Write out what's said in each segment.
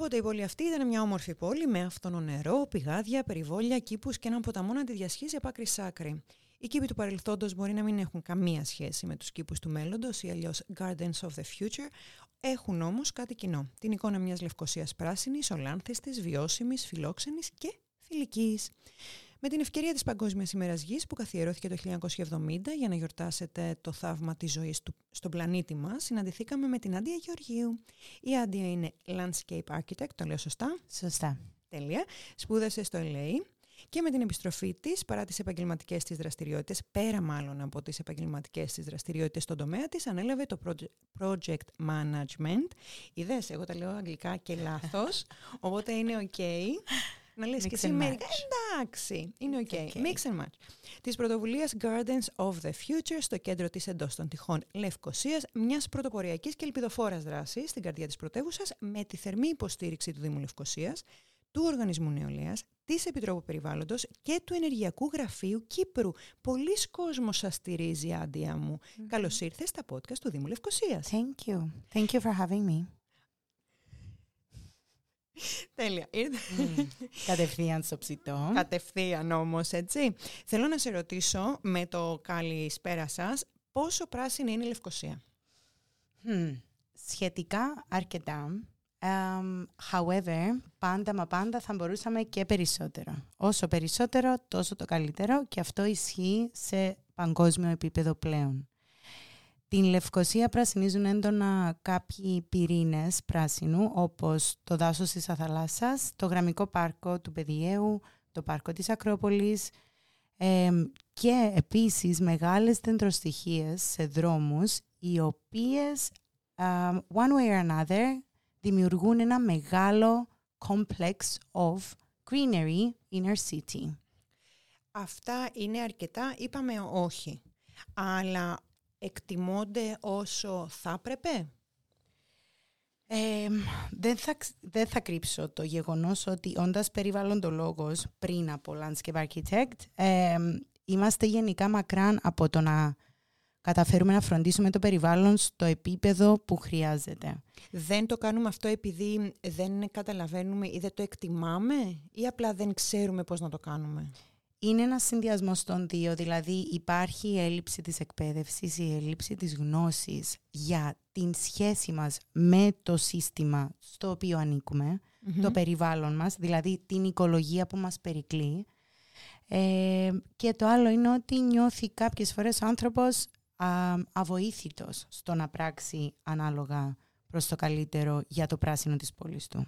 Κάποτε η πόλη αυτή ήταν μια όμορφη πόλη με άφθονο νερό, πηγάδια, περιβόλια, κήπους και έναν ποταμό να τη διασχίζει από άκρη σ' άκρη. Οι κήποι του παρελθόντος μπορεί να μην έχουν καμία σχέση με τους κήπους του μέλλοντος ή αλλιώς Gardens of the Future, έχουν όμως κάτι κοινό. Την εικόνα μιας λευκοσίας πράσινης, ολάνθιστης, βιώσιμης, φιλόξενης και φιλικής. Με την ευκαιρία της Παγκόσμιας ημέρας Γης που καθιερώθηκε το 1970 για να γιορτάσετε το θαύμα της ζωής του στον πλανήτη μας, συναντηθήκαμε με την Άντια Γεωργίου. Η Άντια είναι Landscape Architect, το λέω σωστά; Σωστά. Τέλεια. Σπούδασε στο LA και με την επιστροφή της, παρά τις επαγγελματικές της δραστηριότητες, πέρα μάλλον από τις επαγγελματικές της δραστηριότητες στον τομέα της, ανέλαβε το project management. Είδες, εγώ τα λέω αγγλικά και λάθος, οπότε είναι ok. Να λες και εσύ μερικά, εντάξει, είναι ok. okay. Mix and match. Της πρωτοβουλίας Gardens of the Future στο κέντρο της εντός των τυχών Λευκοσίας, μιας πρωτοποριακής και ελπιδοφόρας δράσης στην καρδιά της πρωτεύουσας με τη θερμή υποστήριξη του Δήμου Λευκοσίας, του Οργανισμού Νεολαίας, της Επιτρόπου Περιβάλλοντος και του Ενεργειακού Γραφείου Κύπρου. Πολλοί κόσμος σας στηρίζει, Άντια μου. Mm-hmm. Καλώς ήρθες στα podcast του Δήμου Λευκοσίας. Thank you. Thank you for having me. Τέλεια. Mm. Κατευθείαν στο ψητό. Κατευθείαν όμως, έτσι. Θέλω να σε ρωτήσω με το καλησπέρα σας, πόσο πράσινη είναι η Λευκοσία; Hmm. Σχετικά αρκετά. Um, however, πάντα μα πάντα θα μπορούσαμε και περισσότερο. Όσο περισσότερο, τόσο το καλύτερο και αυτό ισχύει σε παγκόσμιο επίπεδο πλέον. Την Λευκοσία πρασινίζουν έντονα κάποιοι πυρήνες πράσινου, όπως το δάσος της Αθαλάσσας, το γραμμικό πάρκο του Πεδιαίου, το πάρκο της Ακρόπολης και επίσης μεγάλες δεντροστοιχίες σε δρόμους, οι οποίες, one way or another, δημιουργούν ένα μεγάλο complex of greenery in our city. Αυτά είναι αρκετά, είπαμε όχι. Αλλά εκτιμώνται όσο θα έπρεπε; Ε, δεν, θα, δεν θα κρύψω το γεγονός ότι όντας περιβαλλοντολόγος πριν από Landscape Architect ε, είμαστε γενικά μακράν από το να καταφέρουμε να φροντίσουμε το περιβάλλον στο επίπεδο που χρειάζεται. Δεν το κάνουμε αυτό επειδή δεν καταλαβαίνουμε ή δεν το εκτιμάμε ή απλά δεν ξέρουμε πώς να το κάνουμε; Είναι ένας συνδυασμός των δύο, δηλαδή υπάρχει η έλλειψη της εκπαίδευσης, η έλλειψη της γνώσης για την σχέση μας με το σύστημα στο οποίο το περιβάλλον μας, δηλαδή την οικολογία που μας περικλεί. Ε, και το άλλο είναι ότι νιώθει κάποιες φορές ο άνθρωπος α, αβοήθητος στο να πράξει ανάλογα προς το καλύτερο για το πράσινο της πόλης του.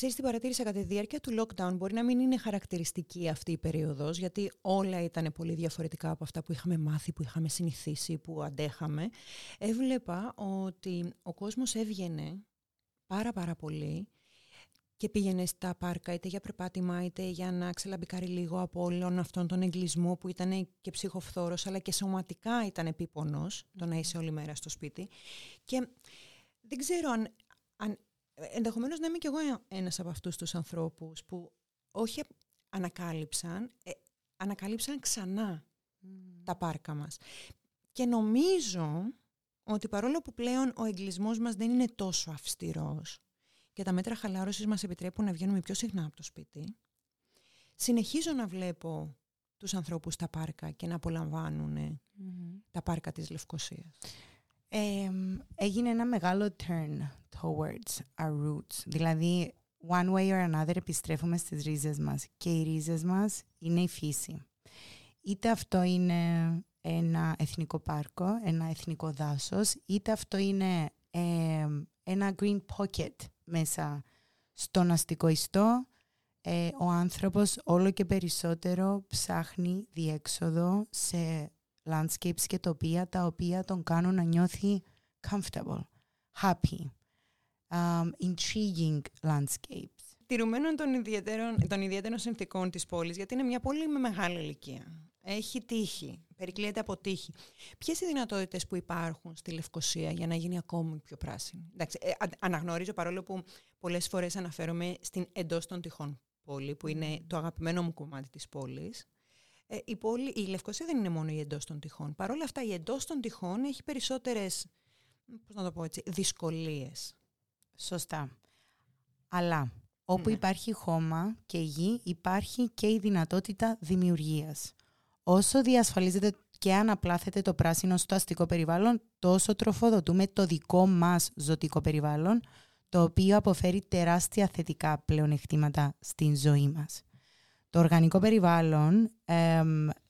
Ξέρεις τι παρατήρησα κατά τη διάρκεια του lockdown, μπορεί να μην είναι χαρακτηριστική αυτή η περίοδος, γιατί όλα ήταν πολύ διαφορετικά από αυτά που είχαμε μάθει, που είχαμε συνηθίσει, που αντέχαμε. Έβλεπα ότι ο κόσμος έβγαινε πάρα πάρα πολύ και πήγαινε στα πάρκα είτε για περπάτημα είτε για να ξελαμπικάρει λίγο από όλον αυτόν τον εγκλισμό που ήταν και ψυχοφθόρος αλλά και σωματικά ήταν επίπονος το να είσαι όλη μέρα στο σπίτι και δεν ξέρω αν, αν ενδεχομένως να είμαι κι εγώ ένας από αυτούς τους ανθρώπους που όχι ανακάλυψαν, ε, ανακάλυψαν ξανά τα πάρκα μας. Και νομίζω ότι παρόλο που πλέον ο εγκλισμός μας δεν είναι τόσο αυστηρός και τα μέτρα χαλάρωσης μας επιτρέπουν να βγαίνουμε πιο συχνά από το σπίτι, συνεχίζω να βλέπω τους ανθρώπους στα πάρκα και να απολαμβάνουν τα πάρκα της Λευκοσίας έγινε ένα μεγάλο turn towards our roots. Δηλαδή, one way or another επιστρέφουμε στις ρίζες μας και οι ρίζες μας είναι η φύση. Είτε αυτό είναι ένα εθνικό πάρκο, ένα εθνικό δάσος, είτε αυτό είναι ένα green pocket μέσα στον αστικό ιστό, ε, ο άνθρωπος όλο και περισσότερο ψάχνει διέξοδο σε landscapes και τοπία τα οποία τον κάνουν να νιώθει comfortable, happy, um, intriguing landscapes. τηρουμένων των ιδιαίτερων, των ιδιαίτερων συνθήκων της πόλης, γιατί είναι μια πόλη με μεγάλη ηλικία. Έχει τύχη, περικλείεται από τύχη. Ποιες οι δυνατότητες που υπάρχουν στη Λευκοσία για να γίνει ακόμη πιο πράσινη; Εντάξει, ε, αναγνωρίζω παρόλο που πολλές φορές αναφέρομαι στην εντός των τυχών πόλη, που είναι το αγαπημένο μου κομμάτι της πόλης. Ε, η, πόλη, η Λευκοσία δεν είναι μόνο η εντός των τυχών. Παρ' όλα αυτά, η εντός των τυχών έχει περισσότερες πώς να το δυσκολίες. Σωστά. Αλλά όπου ναι. υπάρχει χώμα και γη υπάρχει και η δυνατότητα δημιουργίας. Όσο διασφαλίζεται και αναπλάθεται το πράσινο στο αστικό περιβάλλον, τόσο τροφοδοτούμε το δικό μας ζωτικό περιβάλλον, το οποίο αποφέρει τεράστια θετικά πλεονεκτήματα στην ζωή μας. Το οργανικό περιβάλλον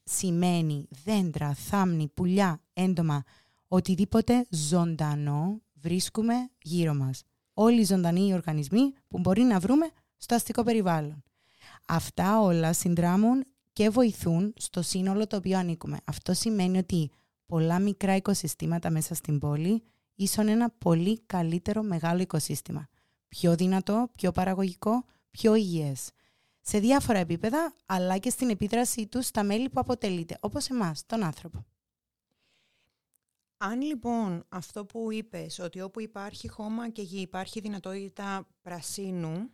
σημαίνει δέντρα, θάμνη, πουλιά, έντομα, οτιδήποτε ζωντανό βρίσκουμε γύρω μας. Όλοι οι ζωντανοί οργανισμοί που μπορεί να βρούμε στο αστικό περιβάλλον. Αυτά όλα συνδράμουν και βοηθούν στο σύνολο το οποίο ανήκουμε. Αυτό σημαίνει ότι πολλά μικρά οικοσυστήματα μέσα στην πόλη ίσον ένα πολύ καλύτερο μεγάλο οικοσύστημα. Πιο δυνατό, πιο παραγωγικό, πιο υγιές. Σε διάφορα επίπεδα, αλλά και στην επίδρασή τους στα μέλη που αποτελείται, όπως εμάς, τον άνθρωπο. Αν λοιπόν αυτό που είπες, ότι όπου υπάρχει χώμα και γη υπάρχει δυνατότητα πρασίνου,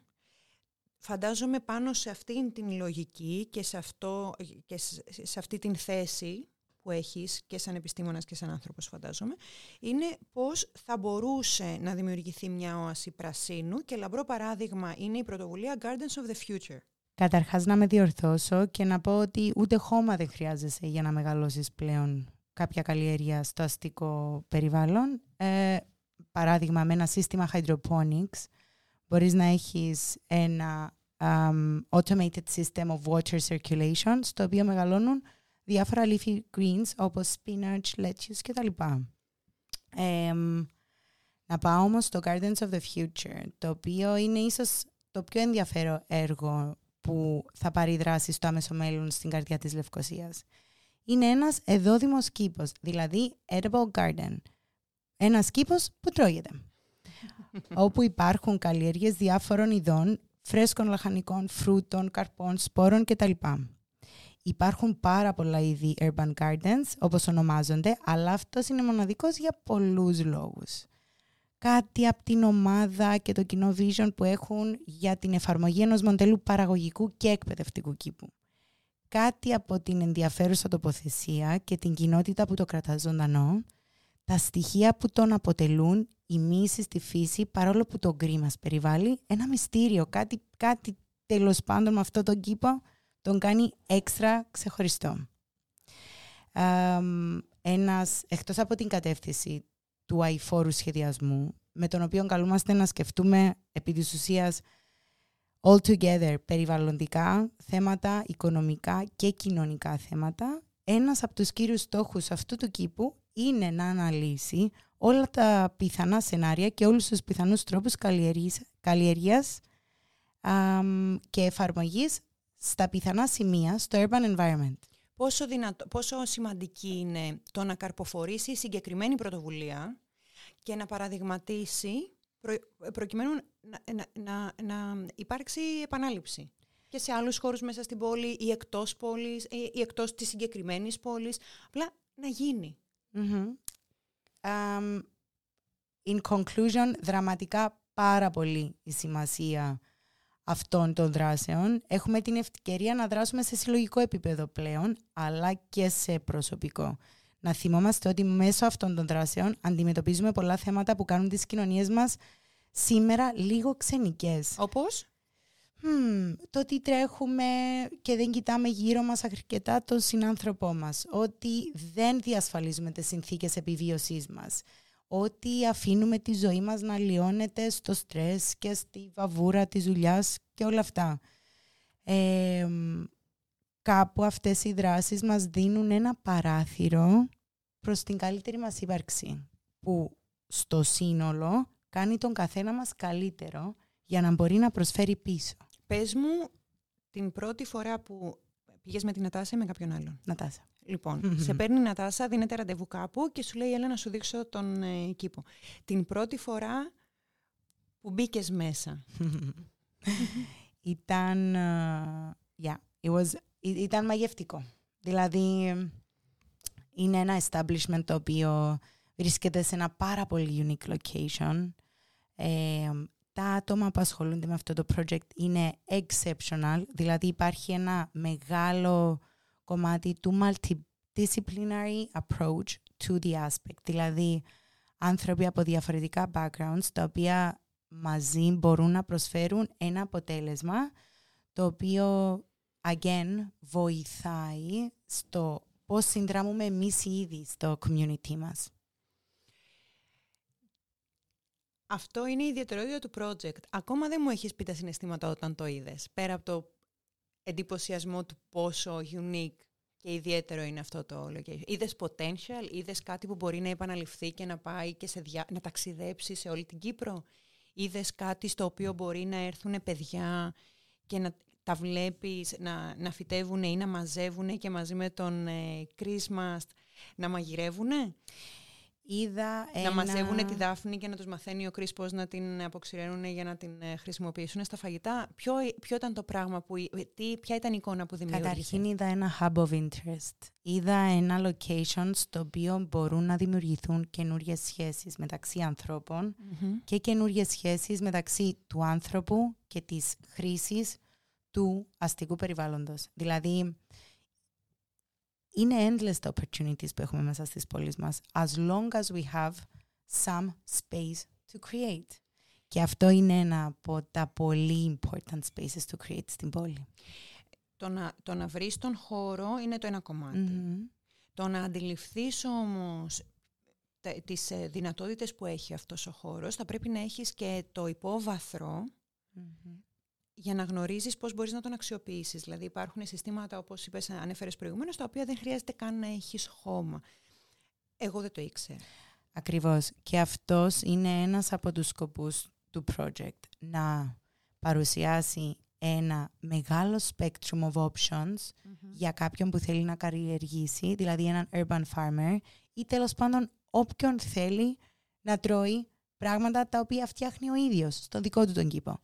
φαντάζομαι πάνω σε αυτή την λογική και σε, αυτό, και σε αυτή την θέση που έχεις και σαν επιστήμονας και σαν άνθρωπος φαντάζομαι, είναι πώς θα μπορούσε να δημιουργηθεί μια όαση πρασίνου και λαμπρό παράδειγμα είναι η πρωτοβουλία Gardens of the Future. Καταρχάς να με διορθώσω και να πω ότι ούτε χώμα δεν χρειάζεσαι για να μεγαλώσεις πλέον κάποια καλλιέργεια στο αστικό περιβάλλον. Ε, παράδειγμα, με ένα σύστημα hydroponics μπορείς να έχεις ένα um, automated system of water circulation στο οποίο μεγαλώνουν διάφορα leafy greens όπως spinach, lettuce κτλ. Ε, να πάω όμως στο Gardens of the Future, το οποίο είναι ίσως το πιο ενδιαφέρον έργο που θα πάρει δράση στο άμεσο μέλλον στην καρδιά της Λευκοσίας είναι ένας εδόδημος κήπος, δηλαδή edible garden. Ένας κήπος που τρώγεται. όπου υπάρχουν καλλιέργειες διάφορων ειδών, φρέσκων λαχανικών, φρούτων, καρπών, σπόρων κτλ. Υπάρχουν πάρα πολλά είδη urban gardens, όπως ονομάζονται, αλλά αυτός είναι μοναδικός για πολλούς λόγους. Κάτι από την ομάδα και το κοινό vision που έχουν για την εφαρμογή ενός μοντέλου παραγωγικού και εκπαιδευτικού κήπου κάτι από την ενδιαφέρουσα τοποθεσία και την κοινότητα που το κρατάς ζωντανό, τα στοιχεία που τον αποτελούν, η μίση στη φύση, παρόλο που το γκρι μας περιβάλλει, ένα μυστήριο, κάτι, κάτι τέλος πάντων με αυτό τον κήπο τον κάνει έξτρα ξεχωριστό. ένας, εκτός από την κατεύθυνση του αηφόρου σχεδιασμού, με τον οποίο καλούμαστε να σκεφτούμε επί της ουσίας all together περιβαλλοντικά θέματα, οικονομικά και κοινωνικά θέματα, ένας από τους κύριους στόχους αυτού του κήπου είναι να αναλύσει όλα τα πιθανά σενάρια και όλους τους πιθανούς τρόπους καλλιεργίας και εφαρμογής στα πιθανά σημεία στο urban environment. Πόσο, δυνατό, πόσο σημαντική είναι το να καρποφορήσει συγκεκριμένη πρωτοβουλία και να παραδειγματίσει προκειμένου να, να, να, υπάρξει επανάληψη. Και σε άλλους χώρους μέσα στην πόλη ή εκτός πόλης ή εκτός της συγκεκριμένης πόλης. Απλά να γίνει. Um, in conclusion, δραματικά πάρα πολύ η σημασία αυτών των δράσεων. Έχουμε την ευκαιρία να δράσουμε σε συλλογικό επίπεδο πλέον, αλλά και σε προσωπικό. Να θυμόμαστε ότι μέσω αυτών των δράσεων αντιμετωπίζουμε πολλά θέματα που κάνουν τις κοινωνίες μας σήμερα λίγο ξενικές. Όπως; το ότι τρέχουμε και δεν κοιτάμε γύρω μας αρκετά τον συνάνθρωπό μας. Ότι δεν διασφαλίζουμε τις συνθήκες επιβίωσής μας. Ότι αφήνουμε τη ζωή μας να λιώνεται στο στρες και στη βαβούρα της δουλειάς και όλα αυτά. Ε, κάπου αυτές οι δράσεις μας δίνουν ένα παράθυρο προς την καλύτερη μας ύπαρξη. Που στο σύνολο κάνει τον καθένα μας καλύτερο για να μπορεί να προσφέρει πίσω. Πες μου την πρώτη φορά που πήγες με την Νατάσα ή με κάποιον άλλον. Νατάσα. Λοιπόν, σε παίρνει η Νατάσα, δίνεται ραντεβού κάπου και σου λέει έλα να σου δείξω τον ε, κήπο. Την πρώτη φορά που μπήκες μέσα. ήταν, ε, yeah, it was, ήταν μαγευτικό. Δηλαδή, είναι ένα establishment το οποίο βρίσκεται σε ένα πάρα πολύ unique location. Ε, τα άτομα που ασχολούνται με αυτό το project είναι exceptional, δηλαδή υπάρχει ένα μεγάλο κομμάτι του multidisciplinary approach to the aspect, δηλαδή άνθρωποι από διαφορετικά backgrounds, τα οποία μαζί μπορούν να προσφέρουν ένα αποτέλεσμα το οποίο, again, βοηθάει στο πώς συνδράμουμε εμείς ήδη στο community μας. Αυτό είναι η ιδιαιτερότητα του project. Ακόμα δεν μου έχεις πει τα συναισθήματα όταν το είδες. Πέρα από το εντυπωσιασμό του πόσο unique και ιδιαίτερο είναι αυτό το location. Είδες potential, είδες κάτι που μπορεί να επαναληφθεί και να πάει και σε να ταξιδέψει σε όλη την Κύπρο; Είδες κάτι στο οποίο μπορεί να έρθουν παιδιά και να τα βλέπεις να, να φυτεύουν ή να μαζεύουν και μαζί με τον ε, Christmas να μαγειρεύουν. Είδα να μαζεύουν τη δάφνη και να τους μαθαίνει ο Κρίς πώς να την αποξηραίνουν για να την ε, χρησιμοποιήσουν στα φαγητά. Ποιο, ποιο ήταν το πράγμα που... Τι, ποια ήταν η εικόνα που δημιούργησε; Καταρχήν είδα ένα hub of interest. Είδα ένα location στο οποίο μπορούν να δημιουργηθούν καινούριε σχέσεις μεταξύ και καινούριε σχέσεις μεταξύ του άνθρωπου και της χρήσης του αστικού περιβάλλοντος. Δηλαδή, είναι endless the opportunities που έχουμε μέσα στις πόλεις μας, as long as we have some space to create. Και αυτό είναι ένα από τα πολύ important spaces to create στην πόλη. Το να, το να βρεις τον χώρο είναι το ένα Το να αντιληφθείς όμως τις ε, δυνατότητες που έχει αυτός ο χώρος, θα πρέπει να έχεις και το υποβαθρο για να γνωρίζεις πώς μπορείς να τον αξιοποιήσεις. Δηλαδή, υπάρχουν συστήματα, όπως είπες, ανέφερες προηγουμένως, τα οποία δεν χρειάζεται καν να έχεις χώμα. Εγώ δεν το ήξερα. Ακριβώς. Και αυτός είναι ένας από τους σκοπούς του project. Να παρουσιάσει ένα μεγάλο spectrum of options για κάποιον που θέλει να καλλιεργήσει, δηλαδή έναν urban farmer ή τέλος πάντων όποιον θέλει να τρώει πράγματα τα οποία φτιάχνει ο ίδιος στον δικό του τον κήπο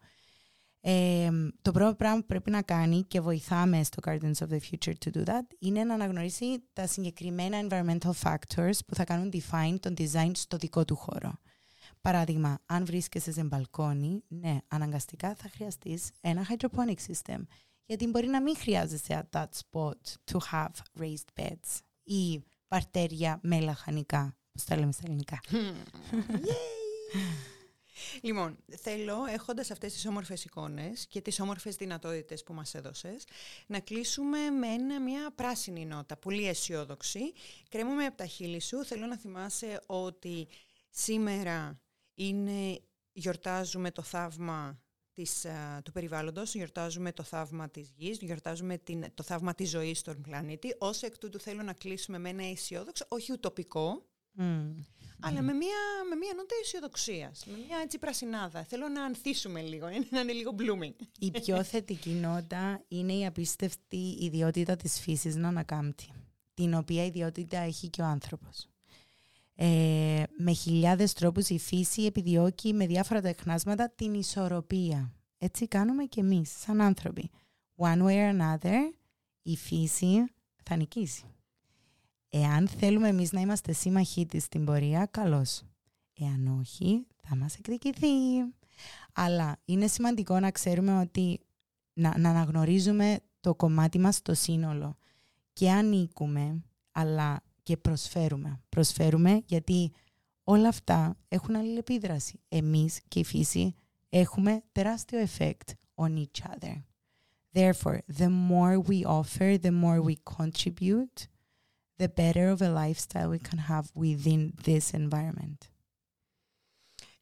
το πρώτο πράγμα που πρέπει να κάνει και βοηθάμε στο Gardens of the Future to do that είναι να αναγνωρίσει τα συγκεκριμένα environmental factors που θα κάνουν define τον design στο δικό του χώρο. Παράδειγμα, αν βρίσκεσαι σε μπαλκόνι, ναι, αναγκαστικά θα χρειαστείς ένα hydroponic system. Γιατί μπορεί να μην χρειάζεσαι at that spot to have raised beds ή παρτέρια με λαχανικά, όπως τα λέμε στα ελληνικά. Λοιπόν, θέλω έχοντας αυτές τις όμορφες εικόνες και τις όμορφες δυνατότητες που μας έδωσες να κλείσουμε με μια πράσινη νότα, πολύ αισιόδοξη. Κρέμουμε από τα χείλη σου. Θέλω να θυμάσαι ότι σήμερα είναι, γιορτάζουμε το θαύμα της, του περιβάλλοντος, γιορτάζουμε το θαύμα της γης, γιορτάζουμε την, το θαύμα της ζωής στον πλανήτη. Ως εκ τούτου θέλω να κλείσουμε με ένα αισιόδοξο, όχι ουτοπικό, αλλά με μια, με μια νότα αισιοδοξίας. Με μια έτσι πρασινάδα. Θέλω να ανθίσουμε λίγο, να είναι λίγο blooming. Η πιο θετική νότα είναι η απίστευτη ιδιότητα της φύσης να ανακάμπτει. Την οποία ιδιότητα έχει και ο άνθρωπος. Ε, με χιλιάδες τρόπους η φύση επιδιώκει με διάφορα τεχνάσματα την ισορροπία. Έτσι κάνουμε και εμείς, σαν άνθρωποι. One way or another, η φύση θα νικήσει. Εάν θέλουμε εμείς να είμαστε σύμμαχοί της στην πορεία, καλώς. Εάν όχι, θα μας εκδικηθεί. Αλλά είναι σημαντικό να ξέρουμε ότι να, να αναγνωρίζουμε το κομμάτι μας στο σύνολο και ανήκουμε, αλλά και προσφέρουμε. Προσφέρουμε γιατί όλα αυτά έχουν αλληλεπίδραση. Εμείς και η φύση έχουμε τεράστιο effect on each other. Therefore, the more we offer, the more we contribute, the better of a lifestyle we can have within this environment.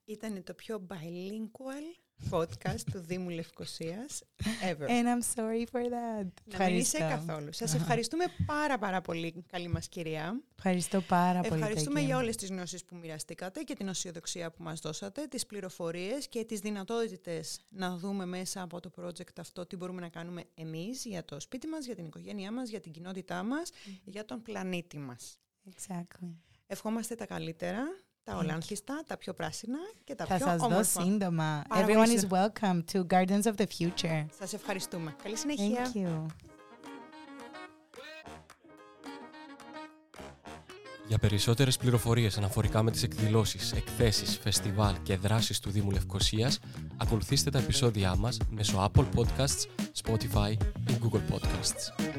Ήταν το πιο bilingual podcast του Δήμου Λευκοσίας ever. And I'm sorry for that. Να μην είσαι καθόλου. Σας ευχαριστούμε πάρα πάρα πολύ, καλή μας κυρία. Ευχαριστώ πάρα πολύ. Ευχαριστούμε για όλες τις γνώσεις που μοιραστήκατε και την οσιοδοξία που μας δώσατε, τις πληροφορίες και τις δυνατότητες να δούμε μέσα από το project αυτό τι μπορούμε να κάνουμε εμείς για το σπίτι μας, για την οικογένειά μας, για την κοινότητά μας, για τον πλανήτη μας. Exactly. Ευχόμαστε τα καλύτερα Τα ολάνθιστα, τα πιο πράσινα και τα Θα πιο σας όμορφα. δω σύντομα. Πάρα Everyone πολύ is welcome to Gardens of the Future. Σας ευχαριστούμε. Καλή συνέχεια. Thank you. Για περισσότερες πληροφορίες αναφορικά με τις εκδηλώσεις, εκθέσεις, φεστιβάλ και δράσεις του Δήμου Λευκοσίας, ακολουθήστε τα επεισόδια μας μέσω Apple Podcasts, Spotify ή Google Podcasts.